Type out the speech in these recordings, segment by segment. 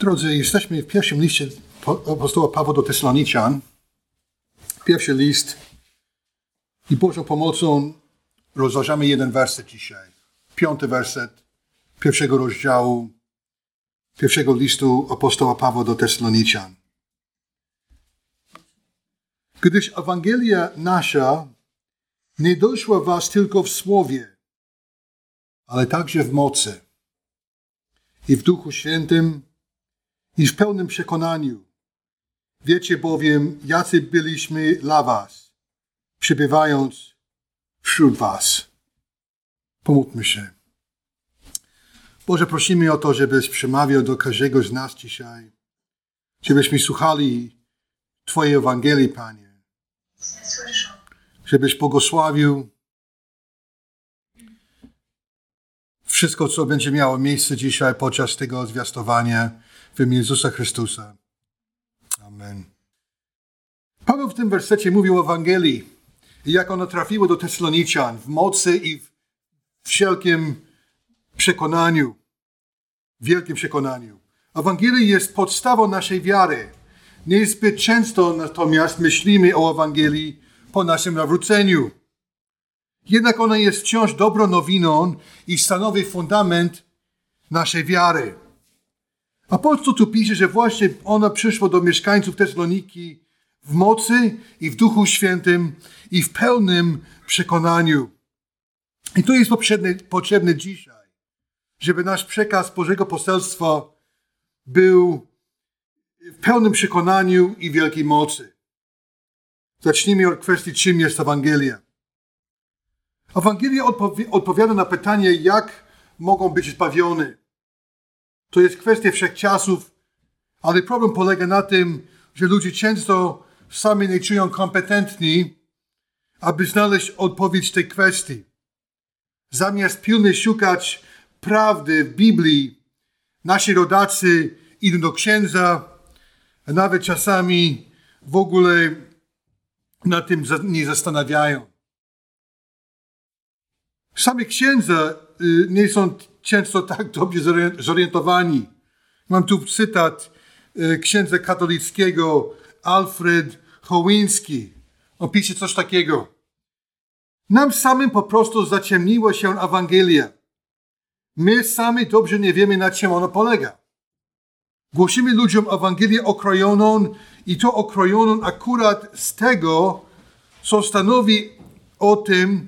Drodzy, jesteśmy w pierwszym liście apostoła Pawła do Tesaloniczan. Pierwszy list. I Bożą pomocą rozważamy jeden werset dzisiaj. Piąty werset pierwszego rozdziału pierwszego listu apostoła Pawła do Tesaloniczan. Gdyż Ewangelia nasza nie doszła was tylko w słowie, ale także w mocy i w Duchu Świętym i w pełnym przekonaniu. Wiecie bowiem, jacy byliśmy dla was, przybywając wśród was. Pomódlmy się. Boże, prosimy o to, żebyś przemawiał do każdego z nas dzisiaj, żebyśmy słuchali Twojej Ewangelii, Panie. Żebyś błogosławił wszystko, co będzie miało miejsce dzisiaj podczas tego zwiastowania imię Jezusa Chrystusa. Amen. Paweł w tym wersecie mówił o Ewangelii i jak ona trafiła do Tesaloniczan w mocy i w wszelkim przekonaniu. Wielkim przekonaniu. Ewangelia jest podstawą naszej wiary. Niezbyt często natomiast myślimy o Ewangelii po naszym nawróceniu. Jednak ona jest wciąż dobrą nowiną i stanowi fundament naszej wiary. Apostoł tu pisze, że właśnie ona przyszła do mieszkańców Tesaloniki w mocy i w Duchu Świętym i w pełnym przekonaniu. I to jest potrzebne, potrzebne dzisiaj, żeby nasz przekaz Bożego Poselstwa był w pełnym przekonaniu i wielkiej mocy. Zacznijmy od kwestii, czym jest Ewangelia. Ewangelia odpowi odpowiada na pytanie, jak mogą być zbawione. To jest kwestia wszechczasów, ale problem polega na tym, że ludzie często sami nie czują kompetentni, aby znaleźć odpowiedź tej kwestii. Zamiast pilnie szukać prawdy w Biblii, nasi rodacy idą do księdza, a nawet czasami w ogóle na tym nie zastanawiają. Sami księdza y, nie są często tak dobrze zorientowani. Mam tu cytat y, księdza katolickiego Alfred Hołynski. On pisze coś takiego. Nam samym po prostu zaciemniła się Ewangelia. My sami dobrze nie wiemy, na czym ona polega. Głosimy ludziom Ewangelię okrojoną i to okrojoną akurat z tego, co stanowi o tym,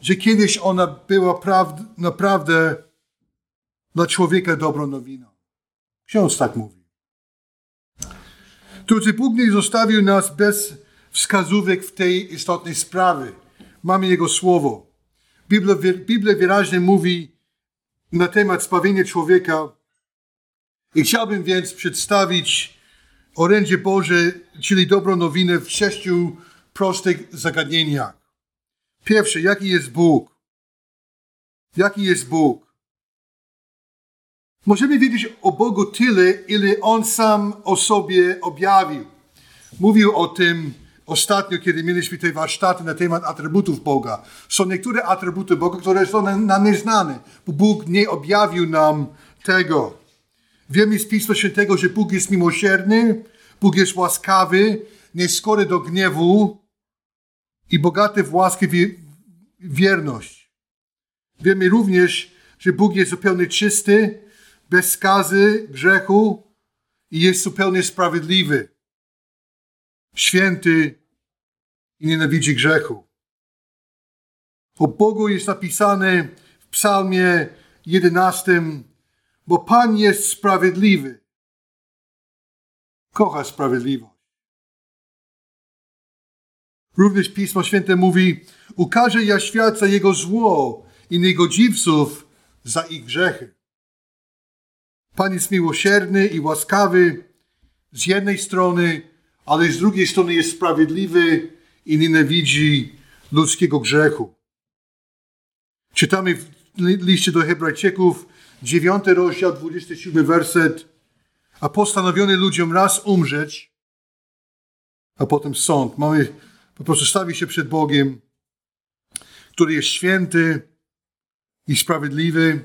że kiedyś ona była naprawdę dla człowieka dobrą nowiną. Ksiądz tak mówi. Drodzy, Bóg nie zostawił nas bez wskazówek w tej istotnej sprawie. Mamy Jego Słowo. Biblia, Biblia wyraźnie mówi na temat zbawienia człowieka i chciałbym więc przedstawić orędzie Boże, czyli dobrą nowinę w sześciu prostych zagadnieniach. Pierwsze, jaki jest Bóg? Jaki jest Bóg? Możemy wiedzieć o Bogu tyle, ile On sam o sobie objawił. Mówił o tym ostatnio, kiedy mieliśmy te warsztaty na temat atrybutów Boga. Są niektóre atrybuty Boga, które są nam nieznane, bo Bóg nie objawił nam tego. Wiemy z Pisma Świętego, że Bóg jest miłosierny, Bóg jest łaskawy, nieskory do gniewu, i bogaty w łaskę wierność. Wiemy również, że Bóg jest zupełnie czysty, bez skazy, grzechu i jest zupełnie sprawiedliwy, święty i nienawidzi grzechu. O Bogu jest napisane w psalmie 11, bo Pan jest sprawiedliwy. Kocha sprawiedliwość. Również Pismo Święte mówi, ukaże ja świat za jego zło i niegodziwców za ich grzechy. Pan jest miłosierny i łaskawy z jednej strony, ale z drugiej strony jest sprawiedliwy i nienawidzi ludzkiego grzechu. Czytamy w liście do Hebrajczyków, 9 rozdział, 27 werset, a postanowiony ludziom raz umrzeć, a potem sąd. Mamy po prostu stawi się przed Bogiem, który jest święty i sprawiedliwy,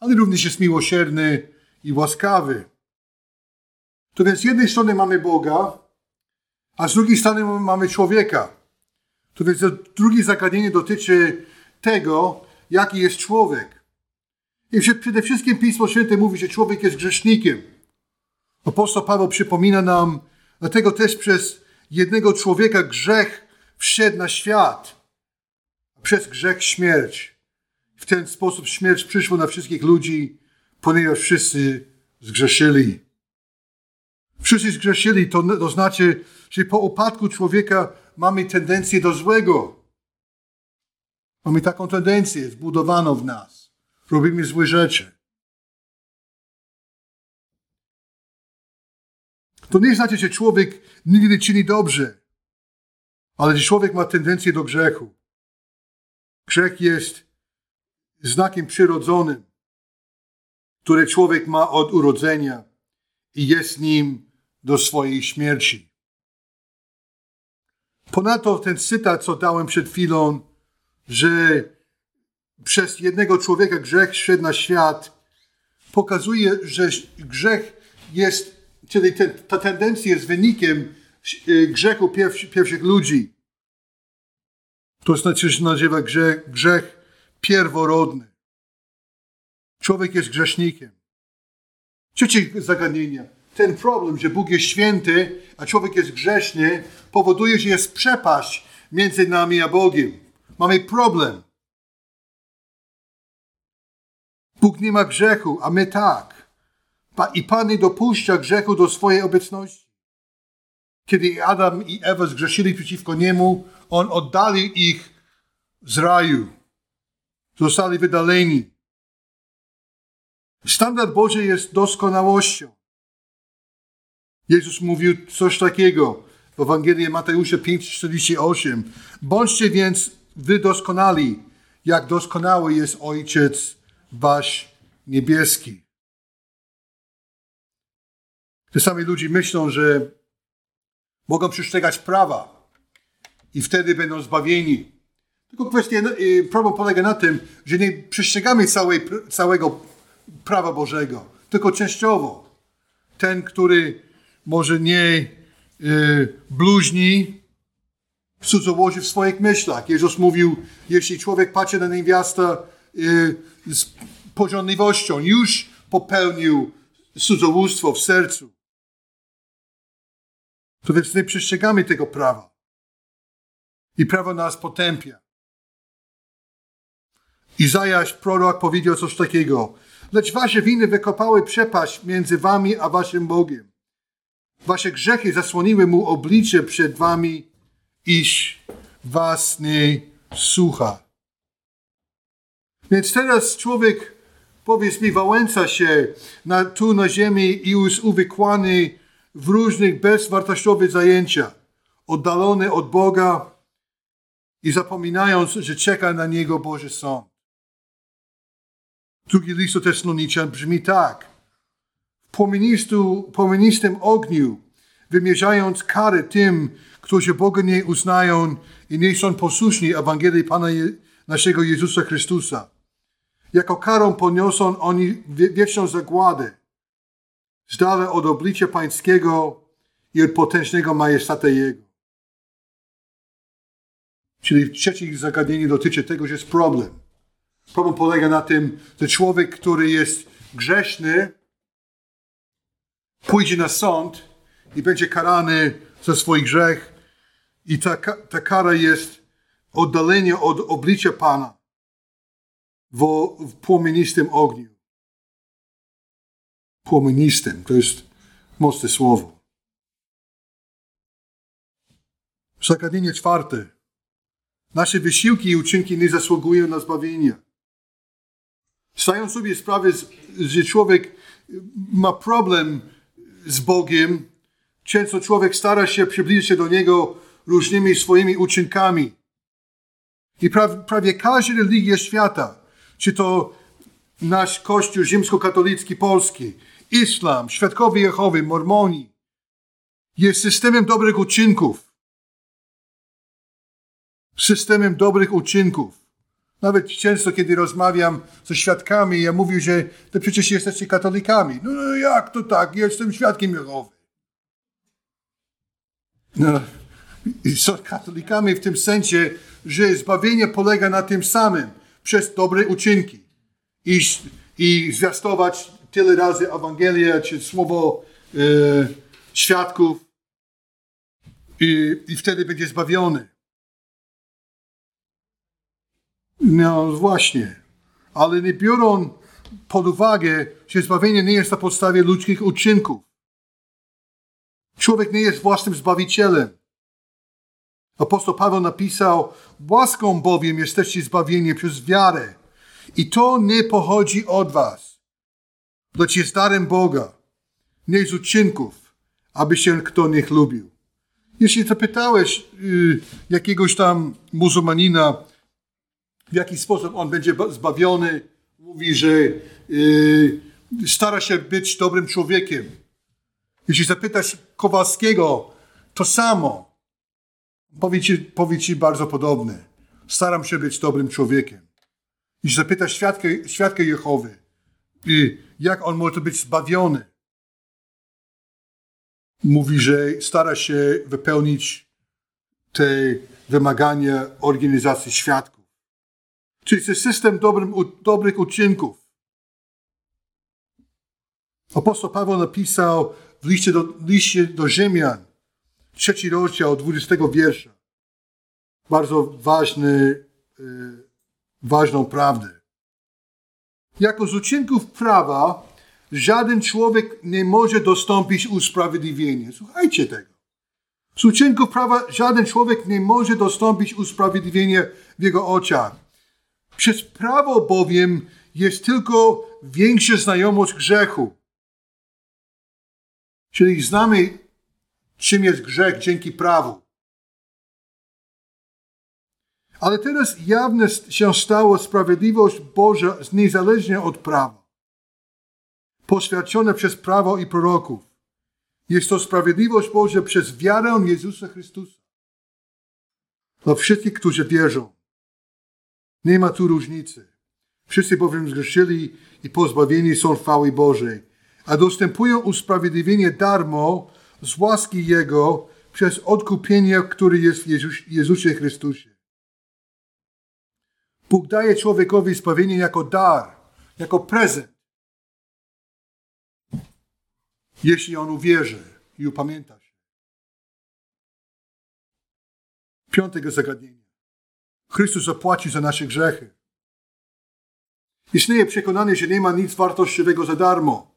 ale również jest miłosierny i łaskawy. To więc z jednej strony mamy Boga, a z drugiej strony mamy człowieka. To więc drugie zagadnienie dotyczy tego, jaki jest człowiek. I przede wszystkim Pismo Święte mówi, że człowiek jest grzesznikiem. Apostoł Paweł przypomina nam, dlatego też przez jednego człowieka grzech wszedł na świat. Przez grzech śmierć. W ten sposób śmierć przyszła na wszystkich ludzi, ponieważ wszyscy zgrzeszyli. Wszyscy zgrzeszyli, to, to znaczy, że po upadku człowieka mamy tendencję do złego. Mamy taką tendencję zbudowaną w nas. Robimy złe rzeczy. To nie znaczy, że człowiek nigdy czyni dobrze, ale że człowiek ma tendencję do grzechu. Grzech jest znakiem przyrodzonym, które człowiek ma od urodzenia i jest nim do swojej śmierci. Ponadto ten cytat, co dałem przed chwilą, że przez jednego człowieka grzech szedł na świat, pokazuje, że grzech jest, czyli ta tendencja jest wynikiem y, grzechu pierwszy, pierwszych ludzi. To znaczy, że nazywa grzech, grzech pierworodny. Człowiek jest grzesznikiem. Trzecie zagadnienie. Ten problem, że Bóg jest święty, a człowiek jest grzeszny, powoduje, że jest przepaść między nami a Bogiem. Mamy problem. Bóg nie ma grzechu, a my tak. I Pan nie dopuszcza grzechu do swojej obecności. Kiedy Adam i Ewa zgrzeszyli przeciwko Niemu, On oddalił ich z raju. Zostali wydaleni. Standard Boży jest doskonałością. Jezus mówił coś takiego w Ewangelii Mateusza 5,48. Bądźcie więc wy doskonali, jak doskonały jest Ojciec Wasz niebieski. Czasami ludzie myślą, że mogą przestrzegać prawa i wtedy będą zbawieni. Tylko kwestia, y, problem polega na tym, że nie przestrzegamy całej, całego prawa Bożego, tylko częściowo. Ten, który może nie y, bluźni, cudzołoży w swoich myślach. Jezus mówił, jeśli człowiek patrzy na niewiastę y, z pożądliwością, już popełnił cudzołóstwo w sercu. To więc nie przestrzegamy tego prawa. I prawo nas potępia. Izajasz, prorok, powiedział coś takiego. Lecz wasze winy wykopały przepaść między wami a waszym Bogiem. Wasze grzechy zasłoniły mu oblicze przed wami, iż was nie słucha. Więc teraz człowiek, powiedz mi, wałęsa się na, tu na ziemi i już uwikłany w różnych bezwartościowych zajęcia, oddalony od Boga i zapominając, że czeka na niego Boży Sąd. Drugi list do brzmi tak płomienistym ogniu, wymierzając karę tym, którzy Boga nie uznają i nie są posłuszni Ewangelii Pana Je naszego Jezusa Chrystusa. Jako karą poniosą oni wieczną zagładę, z od oblicza Pańskiego i od potężnego majestatu Jego. Czyli trzecie zagadnienie dotyczy tego, że jest problem. Problem polega na tym, że człowiek, który jest grzeszny, pójdzie na sąd i będzie karany za swój grzech. I ta, ta kara jest oddalenie od oblicza Pana w, w płomienistym ogniu. Płomienistym, to jest mocne słowo. Zagadnienie czwarte. Nasze wysiłki i uczynki nie zasługują na zbawienie. Stają sobie sprawę, że człowiek ma problem z Bogiem, często człowiek stara się przybliżyć się do Niego różnymi swoimi uczynkami. I prawie każda religia świata, czy to nasz Kościół rzymskokatolicki polski, islam, świadkowie Jehowy, mormoni, jest systemem dobrych uczynków. Systemem dobrych uczynków. Nawet często, kiedy rozmawiam ze świadkami, ja mówię, że to przecież jesteście katolikami. No, no jak to tak? Jestem świadkiem Jehowy. no, są katolikami w tym sensie, że zbawienie polega na tym samym, przez dobre uczynki. I, i zwiastować tyle razy Ewangelię, czy słowo e, świadków i, i wtedy będzie zbawiony. No właśnie. Ale nie biorą pod uwagę, że zbawienie nie jest na podstawie ludzkich uczynków. Człowiek nie jest własnym zbawicielem. Apostoł Paweł napisał, łaską bowiem jesteście zbawieni przez wiarę. I to nie pochodzi od was, lecz jest darem Boga, nie z uczynków, aby się kto niech lubił. Jeśli zapytałeś y, jakiegoś tam muzułmanina, w jaki sposób on będzie zbawiony, mówi, że y, stara się być dobrym człowiekiem. Jeśli zapytasz Kowalskiego, to samo. Powie ci, powie ci bardzo podobne. Staram się być dobrym człowiekiem. Jeśli zapytasz świadkę, świadkę Jehowy, y, jak on może być zbawiony, mówi, że stara się wypełnić te wymagania organizacji świadków. Czyli jest system dobrym, dobrych uczynków. Apostoł Paweł napisał w liście do, liście do Rzymian, trzeci rozdział, 20 wiersza. Bardzo ważny, yy, ważną prawdę. Jako z uczynków prawa żaden człowiek nie może dostąpić usprawiedliwienia. Słuchajcie tego. Z uczynków prawa żaden człowiek nie może dostąpić usprawiedliwienia w jego oczach. Przez prawo bowiem jest tylko większa znajomość grzechu. Czyli znamy, czym jest grzech dzięki prawu. Ale teraz jawne się stało sprawiedliwość Boża niezależnie od prawa. Poświadczone przez prawo i proroków. Jest to sprawiedliwość Boża przez wiarę Jezusa Chrystusa. Dla wszystkich, którzy wierzą. Nie ma tu różnicy. Wszyscy bowiem zgrzeszyli i pozbawieni są chwały Bożej, a dostępują usprawiedliwienie darmo z łaski Jego przez odkupienie, które jest w Jezus, Jezusie Chrystusie. Bóg daje człowiekowi zbawienie jako dar, jako prezent. Jeśli on uwierzy i upamięta się. Piątego zagadnienia. Chrystus zapłaci za nasze grzechy. Istnieje przekonanie, że nie ma nic wartościowego za darmo.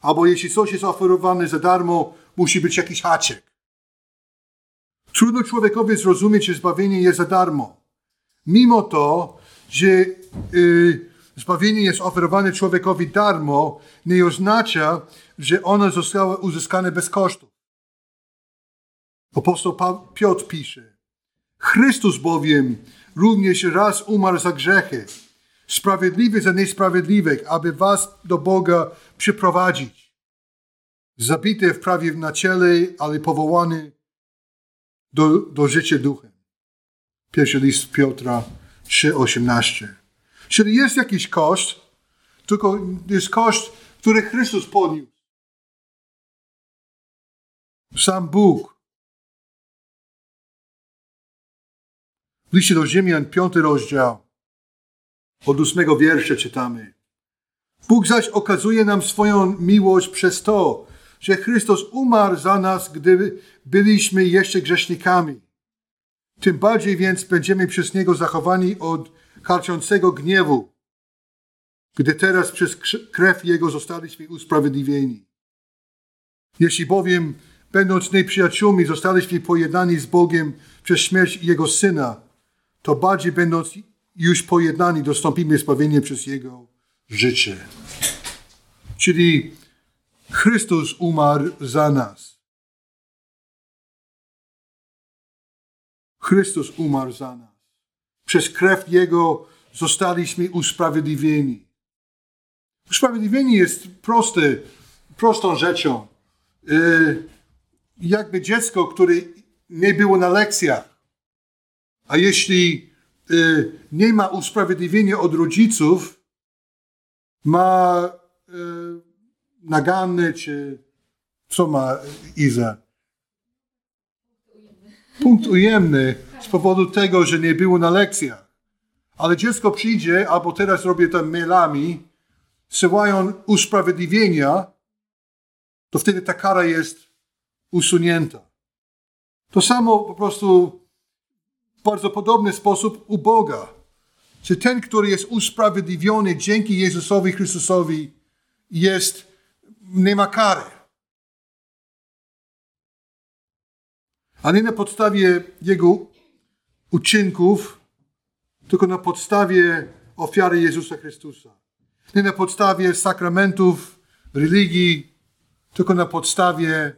Albo jeśli coś jest oferowane za darmo, musi być jakiś haczyk. Trudno człowiekowi zrozumieć, że zbawienie jest za darmo. Mimo to, że yy, zbawienie jest oferowane człowiekowi darmo, nie oznacza, że ono zostało uzyskane bez kosztów. Apostoł Piotr pisze, Chrystus bowiem również raz umarł za grzechy, sprawiedliwy za niesprawiedliwych, aby was do Boga przyprowadzić. Zabity wprawie na ciele, ale powołany do, do życia duchem. Pierwszy list Piotra 3,18. Czyli jest jakiś koszt, tylko jest koszt, który Chrystus podniósł. Sam Bóg. W liście do Rzymian, piąty rozdział, od ósmego wiersza czytamy. Bóg zaś okazuje nam swoją miłość przez to, że Chrystus umarł za nas, gdy byliśmy jeszcze grzesznikami. Tym bardziej więc będziemy przez Niego zachowani od karczącego gniewu, gdy teraz przez krew Jego zostaliśmy usprawiedliwieni. Jeśli bowiem, będąc nieprzyjaciółmi, zostaliśmy pojednani z Bogiem przez śmierć Jego Syna, to bardziej będąc już pojednani, dostąpimy zbawienie przez Jego życie. Czyli Chrystus umarł za nas. Chrystus umarł za nas. Przez krew Jego zostaliśmy usprawiedliwieni. Usprawiedliwienie jest prosty, prostą rzeczą. Yy, jakby dziecko, które nie było na lekcjach, a jeśli yy, nie ma usprawiedliwienia od rodziców, ma nagany, czy co ma Iza? punkt ujemny z powodu tego, że nie było na lekcjach. Ale dziecko przyjdzie, albo teraz robię to mailami, syłają usprawiedliwienia, to wtedy ta kara jest usunięta. To samo po prostu w bardzo podobny sposób u Boga. Czy ten, który jest usprawiedliwiony dzięki Jezusowi Chrystusowi, jest, nie ma kary. A nie na podstawie jego uczynków, tylko na podstawie ofiary Jezusa Chrystusa. Nie na podstawie sakramentów, religii, tylko na podstawie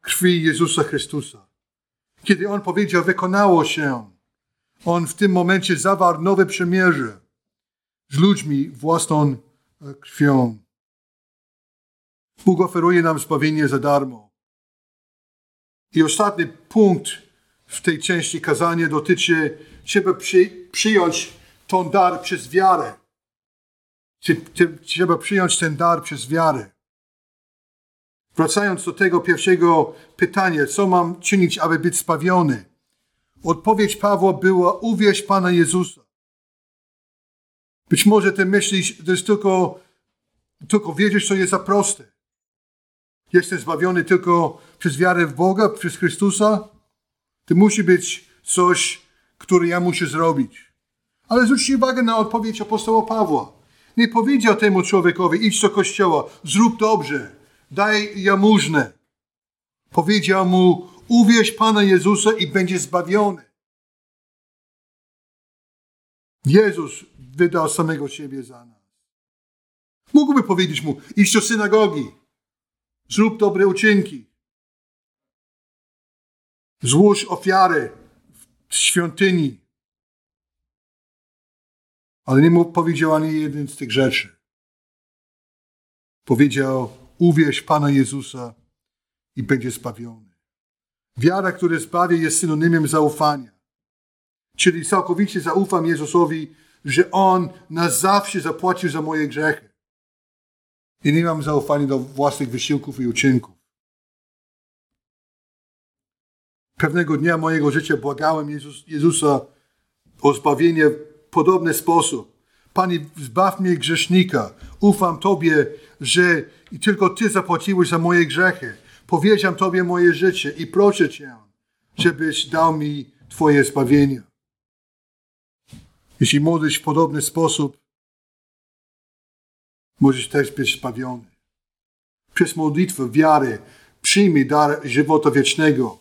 krwi Jezusa Chrystusa. Kiedy On powiedział, wykonało się, On w tym momencie zawarł nowe przymierze z ludźmi własną e, krwią. Bóg oferuje nam zbawienie za darmo. I ostatni punkt w tej części kazania dotyczy, trzeba przy, przyjąć ten dar przez wiarę. Trzeba przyjąć ten dar przez wiarę. Wracając do tego pierwszego pytania, co mam czynić, aby być spawiony? Odpowiedź Pawła była: uwierz Pana Jezusa. Być może ty myślisz, to jest tylko, tylko wiedzieć, co jest za proste. Jestem zbawiony tylko przez wiarę w Boga, przez Chrystusa. To musi być coś, które ja muszę zrobić. Ale zwróćcie uwagę na odpowiedź apostoła Pawła. Nie powiedział temu człowiekowi, idź do kościoła, zrób dobrze, daj jamużnę. Powiedział mu, uwierz Pana Jezusa i będzie zbawiony. Jezus wydał samego siebie za nas. Mógłby powiedzieć mu, idź do synagogi, zrób dobre uczynki, złóż ofiary w świątyni. Ale nie mu powiedział ani jeden z tych rzeczy. Powiedział, uwierz Pana Jezusa i będzie zbawiony. Wiara, która zbawia, jest synonimem zaufania. Czyli całkowicie zaufam Jezusowi, że On na zawsze zapłacił za moje grzechy. I nie mam zaufania do własnych wysiłków i uczynków. Pewnego dnia mojego życia błagałem Jezus, Jezusa o zbawienie w podobny sposób. Panie, zbaw mnie grzesznika. Ufam Tobie, że tylko Ty zapłaciłeś za moje grzechy. Powierzam Tobie moje życie i proszę Cię, żebyś dał mi Twoje zbawienie. Jeśli modlisz w podobny sposób, możesz też być zbawiony. Przez modlitwę wiary przyjmij dar żywota wiecznego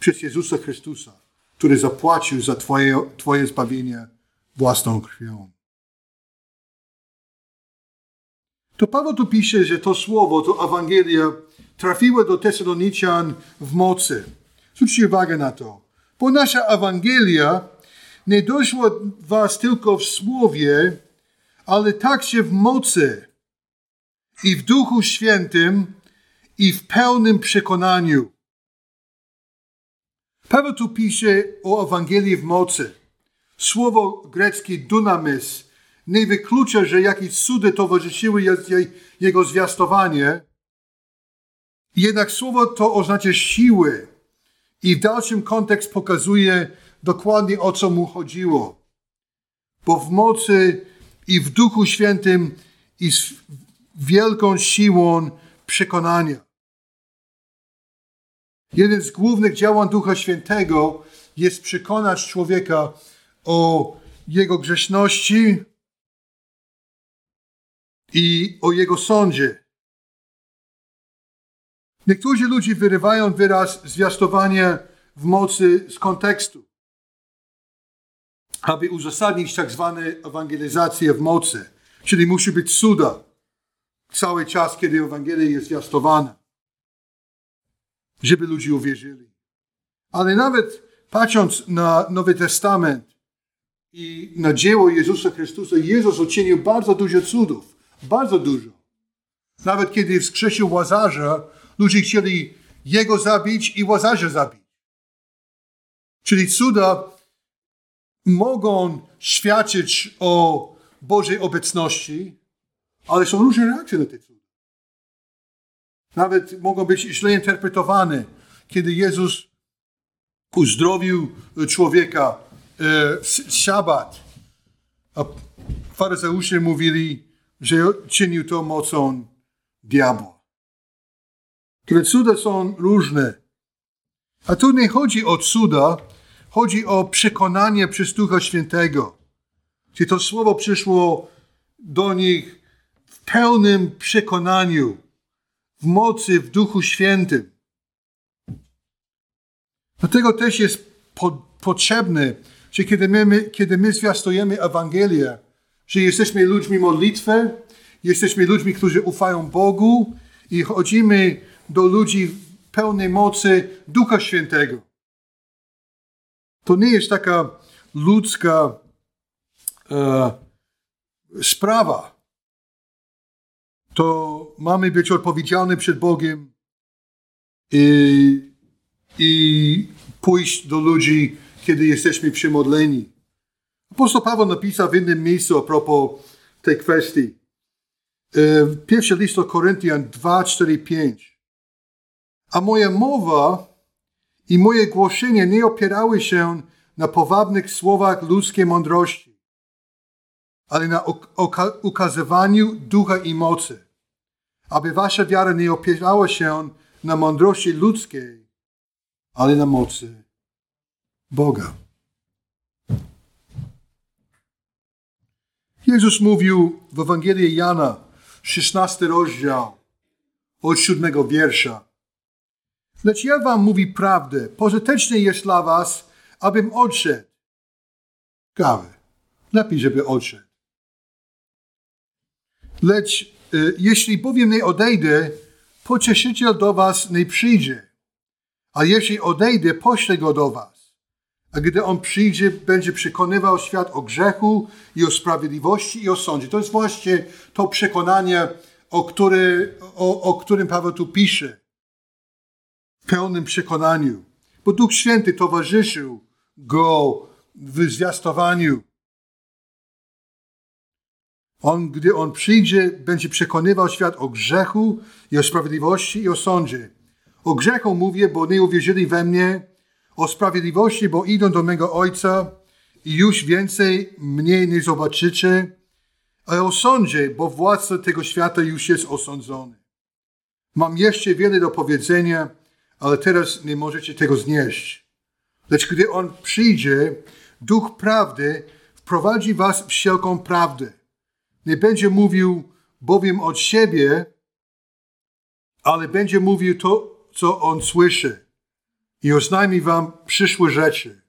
przez Jezusa Chrystusa, który zapłacił za Twoje, twoje zbawienie własną krwią. To Paweł tu pisze, że to słowo, to Ewangelia trafiło do Tesaloniczan w mocy. Zwróćcie uwagę na to. Bo nasza Ewangelia nie doszła was tylko w słowie, ale także w mocy i w Duchu Świętym i w pełnym przekonaniu. Paweł tu pisze o Ewangelii w mocy. Słowo greckie dunamis nie wyklucza, że jakieś cudy towarzyszyły jego zwiastowanie. Jednak słowo to oznacza siły i w dalszym kontekst pokazuje dokładnie o co mu chodziło. Bo w mocy i w Duchu Świętym i z wielką siłą przekonania. Jeden z głównych działań Ducha Świętego jest przekonać człowieka o jego grzeszności i o jego sądzie. Niektórzy ludzie wyrywają wyraz zwiastowania w mocy z kontekstu, aby uzasadnić tak zwane ewangelizację w mocy, czyli musi być cuda cały czas, kiedy Ewangelia jest zwiastowana, żeby ludzie uwierzyli. Ale nawet patrząc na Nowy Testament i na dzieło Jezusa Chrystusa, Jezus uczynił bardzo dużo cudów. Bardzo dużo. Nawet kiedy wskrzesił Łazarza, ludzie chcieli Jego zabić i Łazarza zabić. Czyli cuda mogą świadczyć o Bożej obecności, ale są różne reakcje na te cuda. Nawet mogą być źle interpretowane, kiedy Jezus uzdrowił człowieka e, w szabat. A faryzeusze mówili, że czynił to mocą diabła. Które cuda są różne. A tu nie chodzi o cuda, chodzi o przekonanie przez Ducha Świętego. Gdzie to słowo przyszło do nich w pełnym przekonaniu, w mocy, w Duchu Świętym. Dlatego też jest po, potrzebne, że kiedy my, kiedy my zwiastujemy Ewangelię, że jesteśmy ludźmi modlitwy, jesteśmy ludźmi, którzy ufają Bogu i chodzimy do ludzi pełnej mocy Ducha Świętego. To nie jest taka ludzka e, sprawa. To mamy być odpowiedzialni przed Bogiem i, i pójść do ludzi, kiedy jesteśmy przymodleni. Apostoł Paweł napisał w innym miejscu a propos tej kwestii. E, pierwszy list do Koryntian 2, 4, 5. A moja mowa i moje głoszenie nie opierały się na powabnych słowach ludzkiej mądrości, ale na ukazywaniu ducha i mocy, aby wasza wiara nie opierała się na mądrości ludzkiej, ale na mocy Boga. Jezus mówił w Ewangelii Jana, 16 rozdział, od 7 wiersza. Lecz ja wam mówi prawdę, pożyteczne jest dla was, abym odszedł. Kawy. Lepiej, żeby odszedł. Lecz y, jeśli bowiem nie odejdę, pocieszyciel do was nie przyjdzie. A jeśli odejdę, poślę go do was. A gdy On przyjdzie, będzie przekonywał świat o grzechu i o sprawiedliwości i o sądzie. To jest właśnie to przekonanie, o, który, o, o którym Paweł tu pisze. W pełnym przekonaniu. Bo Duch Święty towarzyszył go w zwiastowaniu. On, gdy On przyjdzie, będzie przekonywał świat o grzechu i o sprawiedliwości i o sądzie. O grzechu mówię, bo nie uwierzyli we mnie, o sprawiedliwości, bo idą do mego Ojca i już więcej mnie nie zobaczycie, a o sądzie, bo władca tego świata już jest osądzony. Mam jeszcze wiele do powiedzenia, ale teraz nie możecie tego znieść. Lecz gdy On przyjdzie, Duch Prawdy wprowadzi was w wszelką prawdę. Nie będzie mówił bowiem od siebie, ale będzie mówił to, co On słyszy i oznajmi wam przyszłe rzeczy.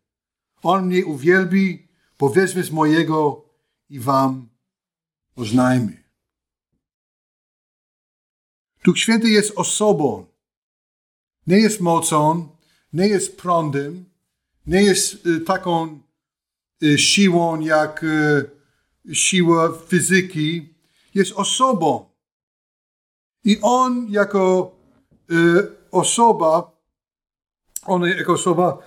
On mnie uwielbi, bo wezmę z mojego i wam oznajmi. Duch Święty jest osobą. Nie jest mocą, nie jest prądem, nie jest y, taką y, siłą jak y, siła fizyki. Jest osobą. I on jako osoba on jako osoba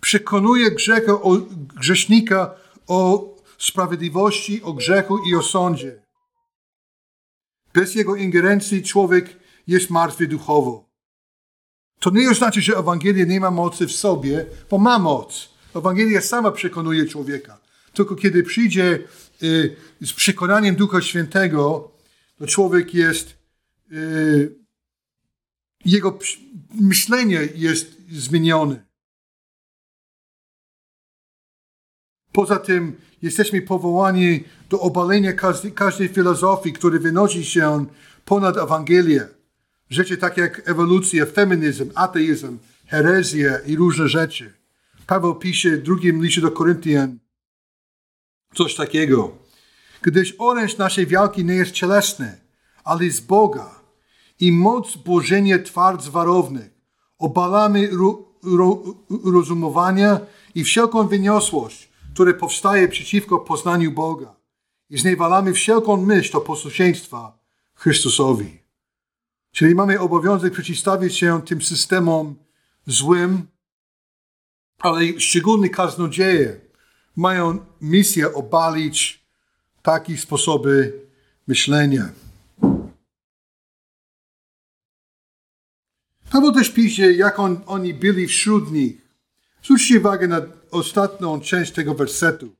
przekonuje grzecha, o, grzesznika o sprawiedliwości, o grzechu i o sądzie. Bez jego ingerencji człowiek jest martwy duchowo. To nie oznacza, że Ewangelia nie ma mocy w sobie, bo ma moc. Ewangelia sama przekonuje człowieka. Tylko kiedy przyjdzie y, z przekonaniem Ducha Świętego, to człowiek jest y, jego myślenie jest zmienione. Poza tym jesteśmy powołani do obalenia każdej, każdej filozofii, która wynosi się ponad Ewangelię. Rzeczy takie jak ewolucja, feminizm, ateizm, herezja i różne rzeczy. Paweł pisze w drugim liście do Koryntian coś takiego. Gdyż oręż naszej wielki nie jest cielesny, ale z Boga i moc Bożenie twardz warownych. Obalamy ro, ro, rozumowania i wszelką wyniosłość, które powstaje przeciwko poznaniu Boga. I zniewalamy wszelką myśl o posłuszeństwa Chrystusowi. Czyli mamy obowiązek przeciwstawić się tym systemom złym, ale szczególnie kaznodzieje mają misję obalić takie sposoby myślenia. Paweł też pisze, jak on, oni byli wśród nich. Zwróćcie uwagę na ostatnią część tego wersetu.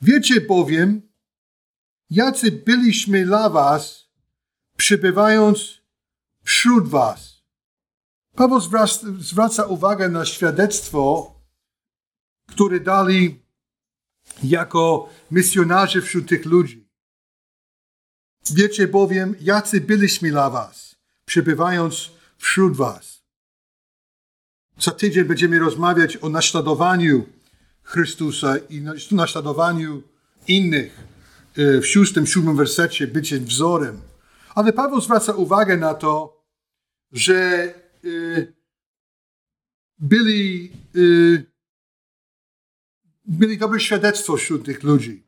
Wiecie bowiem, jacy byliśmy dla was, przybywając wśród was. Paweł zwraca uwagę na świadectwo, które dali jako misjonarze wśród tych ludzi. Wiecie bowiem, jacy byliśmy dla was, przebywając wśród was. Za tydzień będziemy rozmawiać o naśladowaniu Chrystusa i naśladowaniu innych e, w szóstym, siódmym wersecie, bycie wzorem. Ale Paweł zwraca uwagę na to, że e, byli, e, byli dobre świadectwo wśród tych ludzi.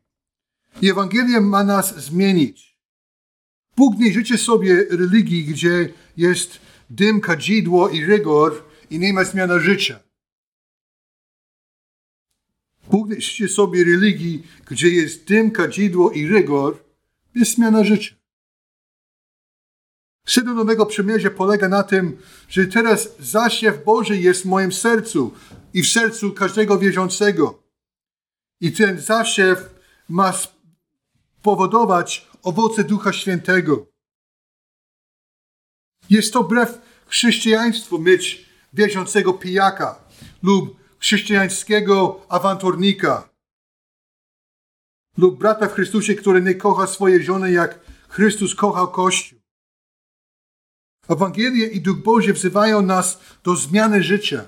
I Ewangelia ma nas zmienić. Bóg nie życzy sobie religii, gdzie jest dym, kadzidło i rygor i nie ma zmiany życia. Życzy sobie religii, gdzie jest dym, kadzidło i rygor, jest zmiana życia. Synu Nowego Przymierza polega na tym, że teraz zasiew Boży jest w moim sercu i w sercu każdego wierzącego. I ten zasiew ma spowodować owoce Ducha Świętego. Jest to wbrew chrześcijaństwu mieć wierzącego pijaka lub chrześcijańskiego awanturnika lub brata w Chrystusie, który nie kocha swojej żony, jak Chrystus kochał Kościół. Ewangelia i Duch Boży wzywają nas do zmiany życia.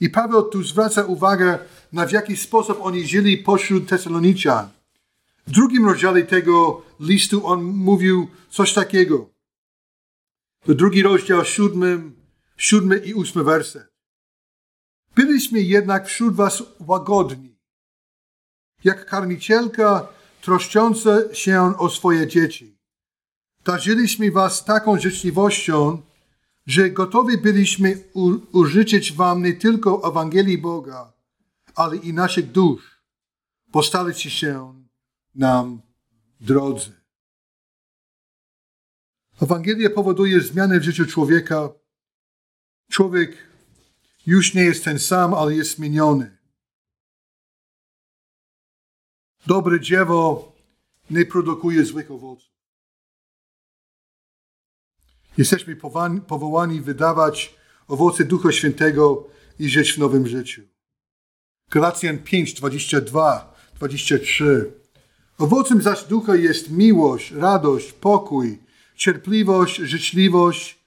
I Paweł tu zwraca uwagę na w jaki sposób oni żyli pośród Tesaloniczan. W drugim rozdziale tego listu on mówił coś takiego. To drugi rozdział, siódmy, siódmy i ósmy werset. Byliśmy jednak wśród was łagodni, jak karmicielka troszcząca się o swoje dzieci. Darzyliśmy was taką życzliwością, że gotowi byliśmy użyczyć wam nie tylko Ewangelii Boga, ale i naszych dusz, bo staliście się nam drodzy. Ewangelia powoduje zmianę w życiu człowieka. Człowiek już nie jest ten sam, ale jest zmieniony. Dobre dziewo nie produkuje złych owoców. Jesteśmy powołani wydawać owoce Ducha Świętego i żyć w nowym życiu. Galacjan 5, 22, 23. Owocem zaś Ducha jest miłość, radość, pokój, cierpliwość, życzliwość,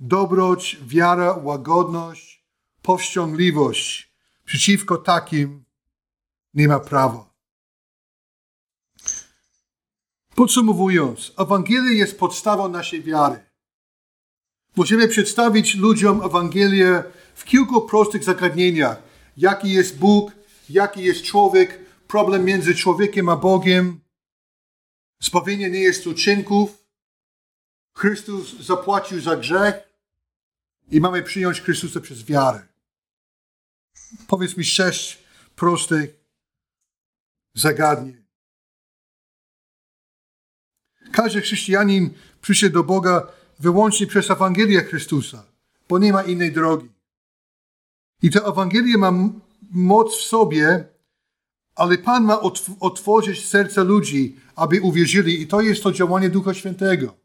dobroć, wiara, łagodność, powściągliwość. Przeciwko takim nie ma prawa. Podsumowując, Ewangelia jest podstawą naszej wiary. Możemy przedstawić ludziom Ewangelię w kilku prostych zagadnieniach. Jaki jest Bóg, jaki jest człowiek, problem między człowiekiem a Bogiem. Zbawienie nie jest uczynków. Chrystus zapłacił za grzech i mamy przyjąć Chrystusa przez wiarę. Powiedz mi sześć prostych zagadnień. Każdy chrześcijanin przyszedł do Boga wyłącznie przez Ewangelię Chrystusa, bo nie ma innej drogi. I ta Ewangelia ma moc w sobie, ale Pan ma otworzyć serca ludzi, aby uwierzyli. I to jest to działanie Ducha Świętego.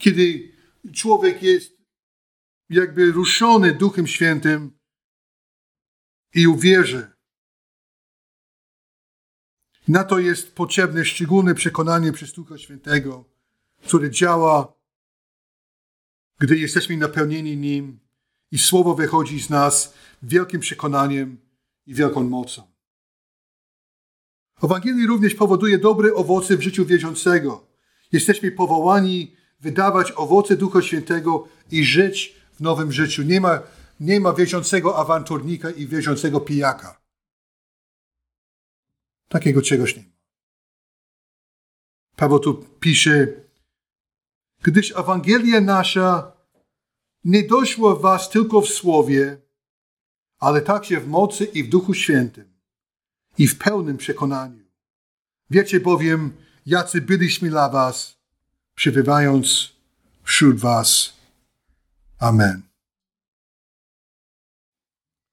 Kiedy człowiek jest jakby ruszony Duchem Świętym, i uwierzy. Na to jest potrzebne szczególne przekonanie przez Ducha Świętego, które działa, gdy jesteśmy napełnieni Nim i Słowo wychodzi z nas wielkim przekonaniem i wielką mocą. Ewangelia również powoduje dobre owoce w życiu wierzącego. Jesteśmy powołani wydawać owoce Ducha Świętego i żyć w nowym życiu. Nie ma nie ma wierzącego awanturnika i wierzącego pijaka. Takiego czegoś nie ma. Paweł tu pisze, gdyż Ewangelia nasza nie doszła was tylko w słowie, ale także w mocy i w Duchu Świętym i w pełnym przekonaniu. Wiecie bowiem, jacy byliśmy dla was, przybywając wśród was. Amen.